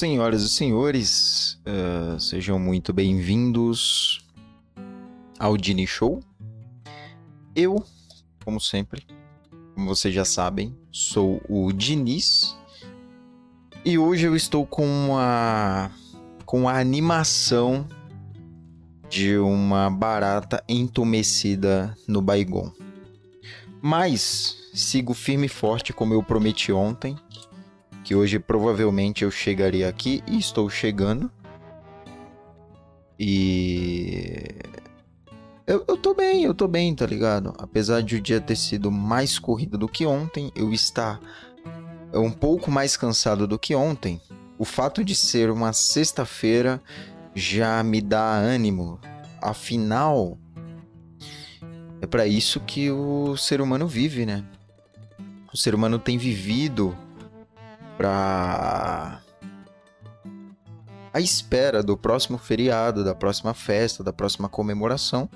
Senhoras e senhores, uh, sejam muito bem-vindos ao Dini Show. Eu, como sempre, como vocês já sabem, sou o Diniz e hoje eu estou com a com a animação de uma barata entumecida no Baigon. Mas sigo firme e forte como eu prometi ontem que hoje provavelmente eu chegaria aqui e estou chegando. E. Eu, eu tô bem, eu tô bem, tá ligado? Apesar de o dia ter sido mais corrido do que ontem, eu estar um pouco mais cansado do que ontem. O fato de ser uma sexta-feira já me dá ânimo. Afinal, é para isso que o ser humano vive, né? O ser humano tem vivido para a espera do próximo feriado, da próxima festa, da próxima comemoração,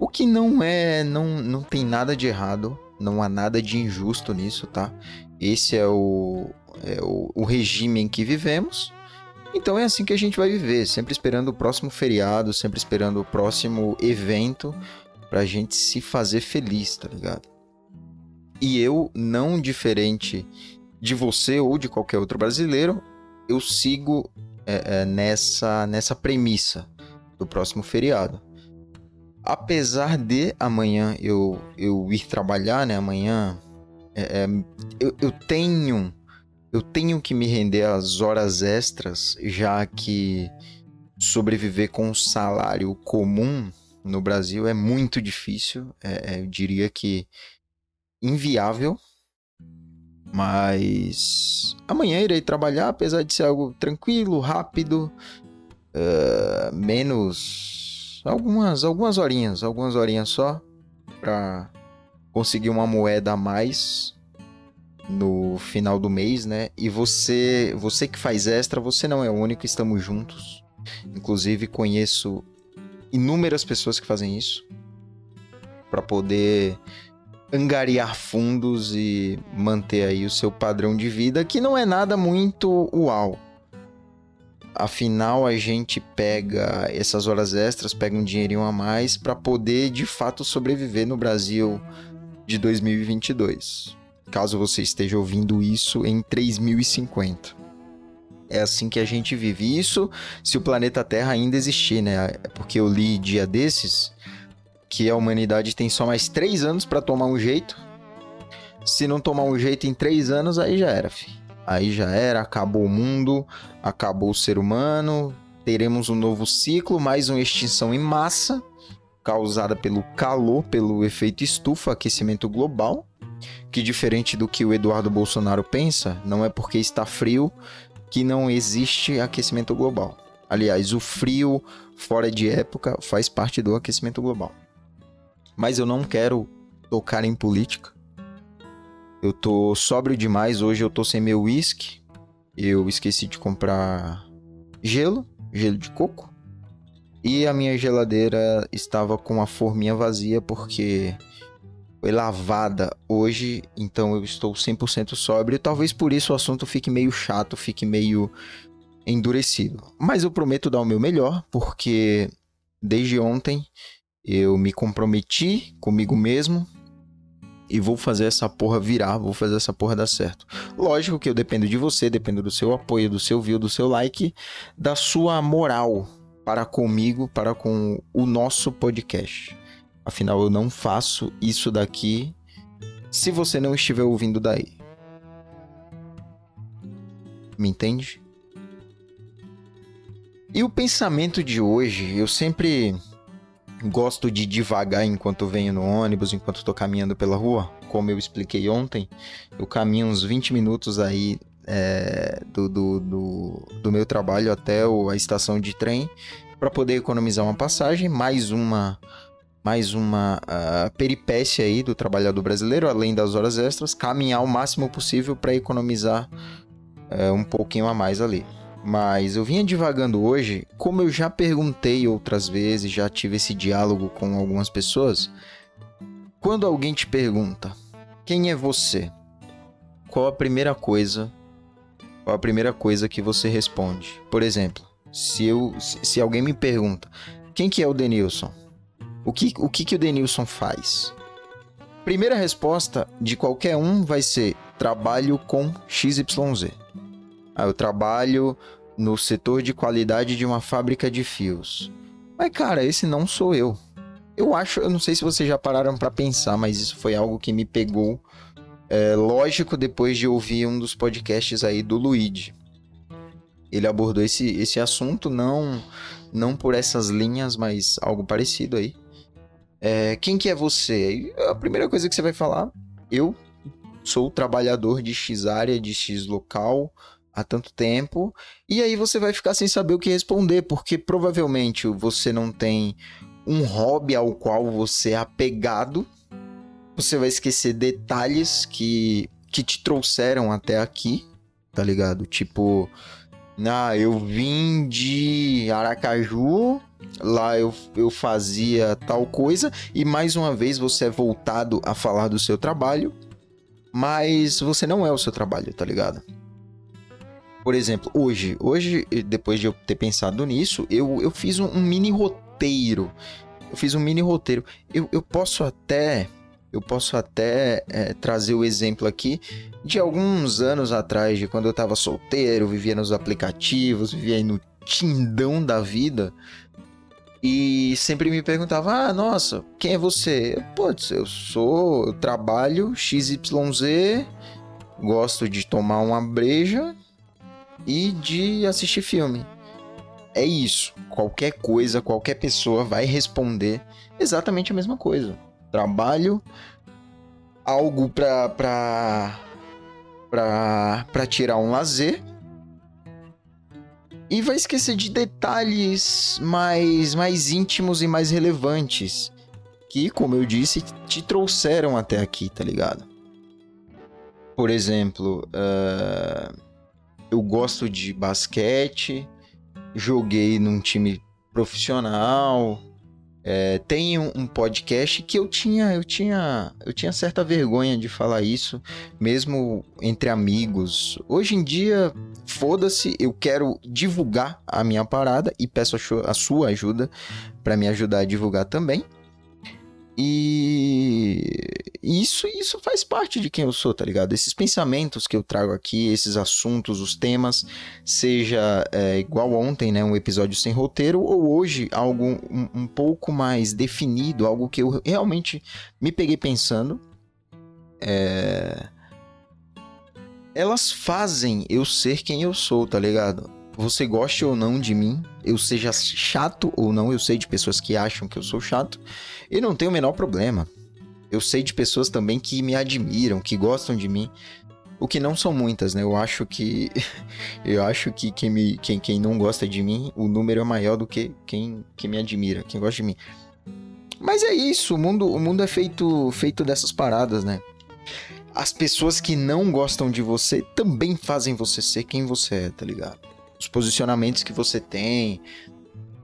o que não é, não, não tem nada de errado, não há nada de injusto nisso, tá? Esse é o, é o, o regime em que vivemos. Então é assim que a gente vai viver, sempre esperando o próximo feriado, sempre esperando o próximo evento pra gente se fazer feliz, tá ligado? E eu, não diferente de você ou de qualquer outro brasileiro, eu sigo é, é, nessa, nessa premissa do próximo feriado. Apesar de amanhã eu, eu ir trabalhar, né? Amanhã é, é eu, eu tenho eu tenho que me render às horas extras, já que sobreviver com um salário comum no Brasil é muito difícil. É, é eu diria que inviável mas amanhã irei trabalhar, apesar de ser algo tranquilo, rápido, uh, menos algumas algumas horinhas, algumas horinhas só para conseguir uma moeda a mais no final do mês, né? E você, você que faz extra, você não é o único, estamos juntos. Inclusive conheço inúmeras pessoas que fazem isso para poder angariar fundos e manter aí o seu padrão de vida, que não é nada muito uau. Afinal, a gente pega essas horas extras, pega um dinheirinho a mais para poder de fato sobreviver no Brasil de 2022. Caso você esteja ouvindo isso em 3050. É assim que a gente vive isso, se o planeta Terra ainda existir, né? É porque eu li dia desses que a humanidade tem só mais três anos para tomar um jeito. Se não tomar um jeito em três anos, aí já era, fi. Aí já era, acabou o mundo, acabou o ser humano, teremos um novo ciclo, mais uma extinção em massa, causada pelo calor, pelo efeito estufa, aquecimento global, que diferente do que o Eduardo Bolsonaro pensa, não é porque está frio que não existe aquecimento global. Aliás, o frio fora de época faz parte do aquecimento global mas eu não quero tocar em política. Eu tô sóbrio demais, hoje eu tô sem meu whisky. Eu esqueci de comprar gelo, gelo de coco. E a minha geladeira estava com a forminha vazia porque foi lavada hoje, então eu estou 100% sóbrio. Talvez por isso o assunto fique meio chato, fique meio endurecido. Mas eu prometo dar o meu melhor, porque desde ontem eu me comprometi comigo mesmo e vou fazer essa porra virar, vou fazer essa porra dar certo. Lógico que eu dependo de você, dependo do seu apoio, do seu view, do seu like, da sua moral para comigo, para com o nosso podcast. Afinal, eu não faço isso daqui se você não estiver ouvindo daí. Me entende? E o pensamento de hoje, eu sempre gosto de devagar enquanto venho no ônibus, enquanto estou caminhando pela rua. Como eu expliquei ontem, eu caminho uns 20 minutos aí é, do, do, do, do, meu trabalho até a estação de trem para poder economizar uma passagem, mais uma mais uma uh, peripécia aí do trabalhador brasileiro, além das horas extras, caminhar o máximo possível para economizar uh, um pouquinho a mais ali. Mas eu vinha divagando hoje, como eu já perguntei outras vezes, já tive esse diálogo com algumas pessoas. Quando alguém te pergunta: "Quem é você?", qual a primeira coisa, qual a primeira coisa que você responde? Por exemplo, se, eu, se alguém me pergunta quem que é o Denilson? O que o, que que o Denilson faz? Primeira resposta de qualquer um vai ser trabalho com XYZ. Ah, eu trabalho no setor de qualidade de uma fábrica de fios. Mas, cara, esse não sou eu. Eu acho, eu não sei se vocês já pararam para pensar, mas isso foi algo que me pegou. É, lógico, depois de ouvir um dos podcasts aí do Luigi. Ele abordou esse, esse assunto, não não por essas linhas, mas algo parecido aí. É, quem que é você? A primeira coisa que você vai falar, eu sou trabalhador de X área, de X local, há tanto tempo, e aí você vai ficar sem saber o que responder, porque provavelmente você não tem um hobby ao qual você é apegado, você vai esquecer detalhes que, que te trouxeram até aqui, tá ligado? Tipo, ah, eu vim de Aracaju, lá eu, eu fazia tal coisa, e mais uma vez você é voltado a falar do seu trabalho, mas você não é o seu trabalho, tá ligado? Por exemplo, hoje, hoje, depois de eu ter pensado nisso, eu, eu fiz um, um mini roteiro. Eu fiz um mini roteiro. Eu, eu posso até. Eu posso até é, trazer o exemplo aqui de alguns anos atrás, de quando eu tava solteiro, vivia nos aplicativos, vivia aí no tindão da vida. E sempre me perguntava: Ah, nossa, quem é você? Putz, eu sou. Eu trabalho XYZ, gosto de tomar uma breja e de assistir filme. É isso. Qualquer coisa, qualquer pessoa vai responder exatamente a mesma coisa. Trabalho, algo pra, pra, pra, pra tirar um lazer. E vai esquecer de detalhes mais, mais íntimos e mais relevantes. Que, como eu disse, te trouxeram até aqui, tá ligado? Por exemplo, uh eu gosto de basquete, joguei num time profissional. É, tem um, um, podcast que eu tinha, eu tinha, eu tinha certa vergonha de falar isso, mesmo entre amigos. Hoje em dia, foda-se, eu quero divulgar a minha parada e peço a, a sua ajuda para me ajudar a divulgar também. E isso, isso faz parte de quem eu sou, tá ligado? Esses pensamentos que eu trago aqui, esses assuntos, os temas, seja é, igual ontem, né? Um episódio sem roteiro, ou hoje algo um, um pouco mais definido, algo que eu realmente me peguei pensando. É... Elas fazem eu ser quem eu sou, tá ligado? você goste ou não de mim, eu seja chato ou não, eu sei de pessoas que acham que eu sou chato, e não tenho o menor problema. Eu sei de pessoas também que me admiram, que gostam de mim, o que não são muitas, né? Eu acho que eu acho que quem, me, quem, quem não gosta de mim, o número é maior do que quem, quem me admira, quem gosta de mim. Mas é isso, o mundo, o mundo é feito feito dessas paradas, né? As pessoas que não gostam de você também fazem você ser quem você é, tá ligado? Os posicionamentos que você tem,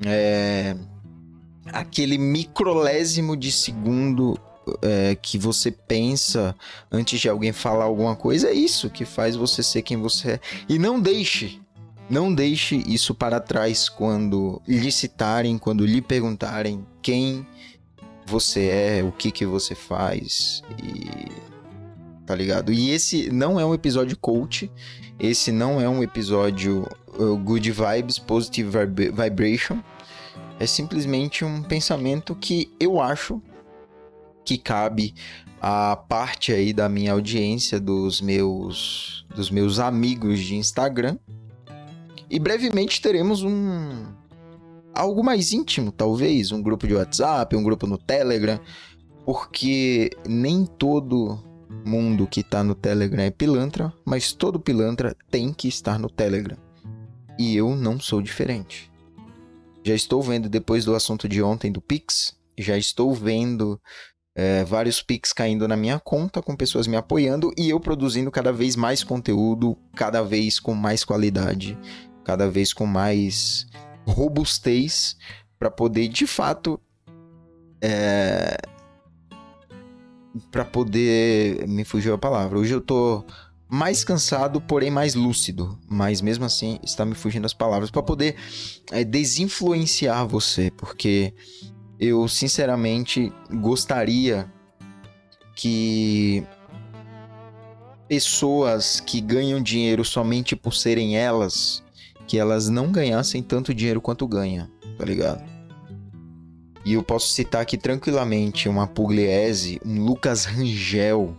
é, aquele microlésimo de segundo é, que você pensa antes de alguém falar alguma coisa, é isso que faz você ser quem você é. E não deixe, não deixe isso para trás quando lhe citarem, quando lhe perguntarem quem você é, o que que você faz e tá ligado? E esse não é um episódio coach, esse não é um episódio uh, good vibes, positive vibration. É simplesmente um pensamento que eu acho que cabe a parte aí da minha audiência, dos meus dos meus amigos de Instagram. E brevemente teremos um algo mais íntimo, talvez, um grupo de WhatsApp, um grupo no Telegram, porque nem todo mundo que tá no Telegram é pilantra, mas todo pilantra tem que estar no Telegram. E eu não sou diferente. Já estou vendo, depois do assunto de ontem do Pix, já estou vendo é, vários Pix caindo na minha conta, com pessoas me apoiando e eu produzindo cada vez mais conteúdo, cada vez com mais qualidade, cada vez com mais robustez, para poder de fato é, para poder. Me fugiu a palavra. Hoje eu tô mais cansado, porém mais lúcido. Mas mesmo assim, está me fugindo as palavras para poder é, desinfluenciar você, porque eu sinceramente gostaria que pessoas que ganham dinheiro somente por serem elas, que elas não ganhassem tanto dinheiro quanto ganham, tá ligado? E eu posso citar aqui tranquilamente uma Pugliese, um Lucas Rangel,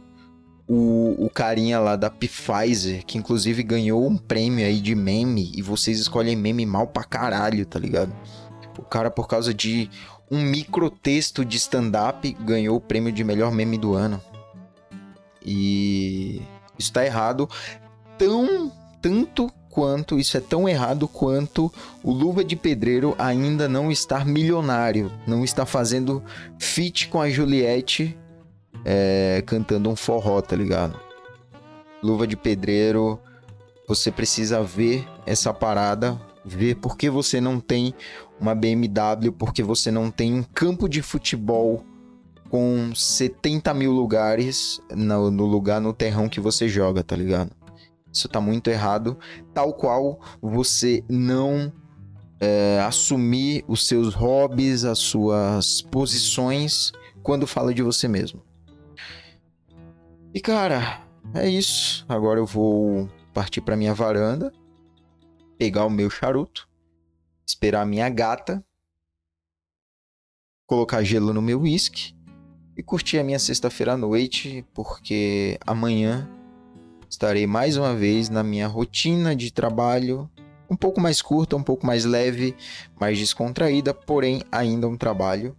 o, o carinha lá da Pfizer, que inclusive ganhou um prêmio aí de meme, e vocês escolhem meme mal pra caralho, tá ligado? O cara, por causa de um microtexto de stand-up, ganhou o prêmio de melhor meme do ano. E isso tá errado tão tanto quanto isso é tão errado quanto o Luva de Pedreiro ainda não estar milionário, não está fazendo feat com a Juliette é, cantando um forró, tá ligado? Luva de Pedreiro, você precisa ver essa parada, ver por que você não tem uma BMW, porque você não tem um campo de futebol com 70 mil lugares no, no lugar, no terrão que você joga, tá ligado? Isso tá muito errado. Tal qual você não é, assumir os seus hobbies, as suas posições quando fala de você mesmo. E cara, é isso. Agora eu vou partir para minha varanda, pegar o meu charuto, esperar a minha gata, colocar gelo no meu whisky e curtir a minha sexta-feira à noite, porque amanhã estarei mais uma vez na minha rotina de trabalho, um pouco mais curta, um pouco mais leve, mais descontraída, porém ainda um trabalho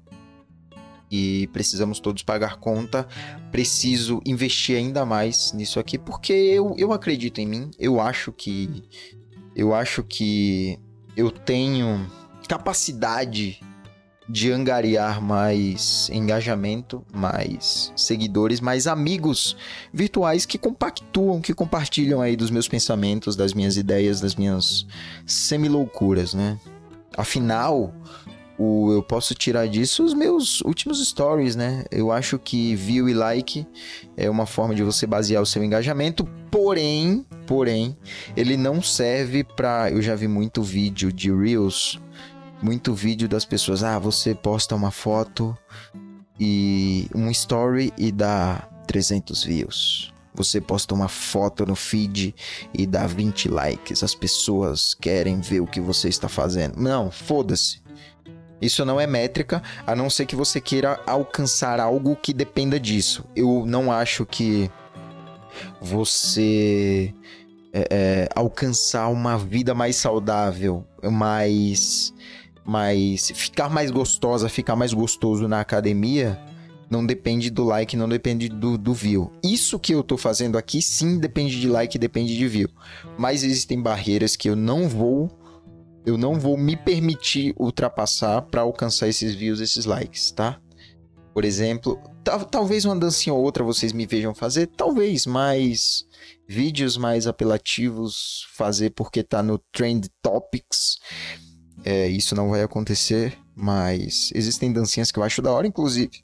e precisamos todos pagar conta. Preciso investir ainda mais nisso aqui porque eu, eu acredito em mim. Eu acho que eu acho que eu tenho capacidade de angariar mais engajamento, mais seguidores, mais amigos virtuais que compactuam, que compartilham aí dos meus pensamentos, das minhas ideias, das minhas semi-loucuras, né? Afinal, o, eu posso tirar disso os meus últimos stories, né? Eu acho que view e like é uma forma de você basear o seu engajamento, porém, porém, ele não serve para. Eu já vi muito vídeo de reels, muito vídeo das pessoas. Ah, você posta uma foto e um story e dá 300 views. Você posta uma foto no feed e dá 20 likes. As pessoas querem ver o que você está fazendo. Não, foda-se. Isso não é métrica, a não ser que você queira alcançar algo que dependa disso. Eu não acho que você é, é, alcançar uma vida mais saudável, mais, mais. ficar mais gostosa, ficar mais gostoso na academia. Não depende do like, não depende do, do view. Isso que eu tô fazendo aqui, sim, depende de like, depende de view. Mas existem barreiras que eu não vou eu não vou me permitir ultrapassar para alcançar esses views, esses likes, tá? Por exemplo, talvez uma dancinha ou outra vocês me vejam fazer, talvez, mas vídeos mais apelativos fazer porque tá no Trend Topics, é, isso não vai acontecer, mas existem dancinhas que eu acho da hora, inclusive.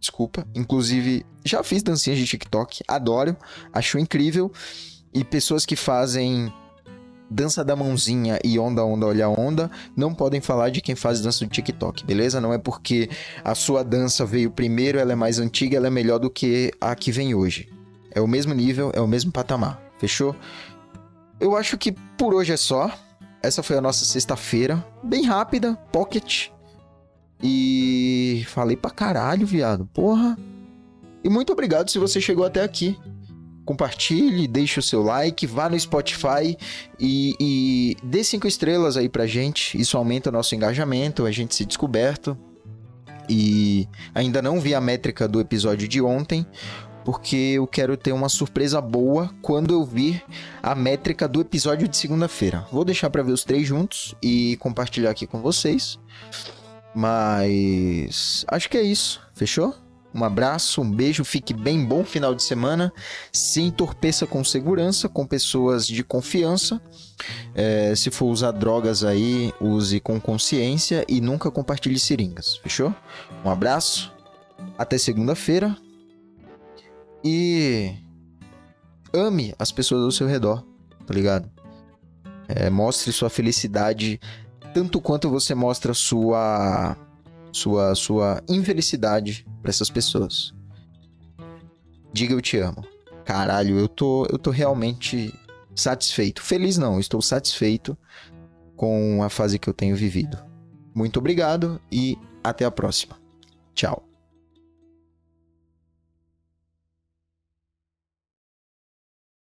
Desculpa, inclusive já fiz dancinhas de TikTok, adoro, acho incrível. E pessoas que fazem dança da mãozinha e onda, onda, olha onda, não podem falar de quem faz dança do TikTok, beleza? Não é porque a sua dança veio primeiro, ela é mais antiga, ela é melhor do que a que vem hoje. É o mesmo nível, é o mesmo patamar, fechou? Eu acho que por hoje é só. Essa foi a nossa sexta-feira, bem rápida, pocket. E falei pra caralho, viado. Porra. E muito obrigado se você chegou até aqui compartilhe, deixe o seu like, vá no Spotify e, e dê cinco estrelas aí pra gente. Isso aumenta o nosso engajamento, a gente se descoberto. E ainda não vi a métrica do episódio de ontem, porque eu quero ter uma surpresa boa quando eu vir a métrica do episódio de segunda-feira. Vou deixar para ver os três juntos e compartilhar aqui com vocês. Mas acho que é isso. Fechou? Um abraço, um beijo, fique bem, bom final de semana. Se entorpeça com segurança, com pessoas de confiança. É, se for usar drogas aí, use com consciência e nunca compartilhe seringas, fechou? Um abraço, até segunda-feira e ame as pessoas ao seu redor, tá ligado? É, mostre sua felicidade tanto quanto você mostra sua sua sua infelicidade para essas pessoas. Diga eu te amo. Caralho, eu tô eu tô realmente satisfeito. Feliz não, estou satisfeito com a fase que eu tenho vivido. Muito obrigado e até a próxima. Tchau.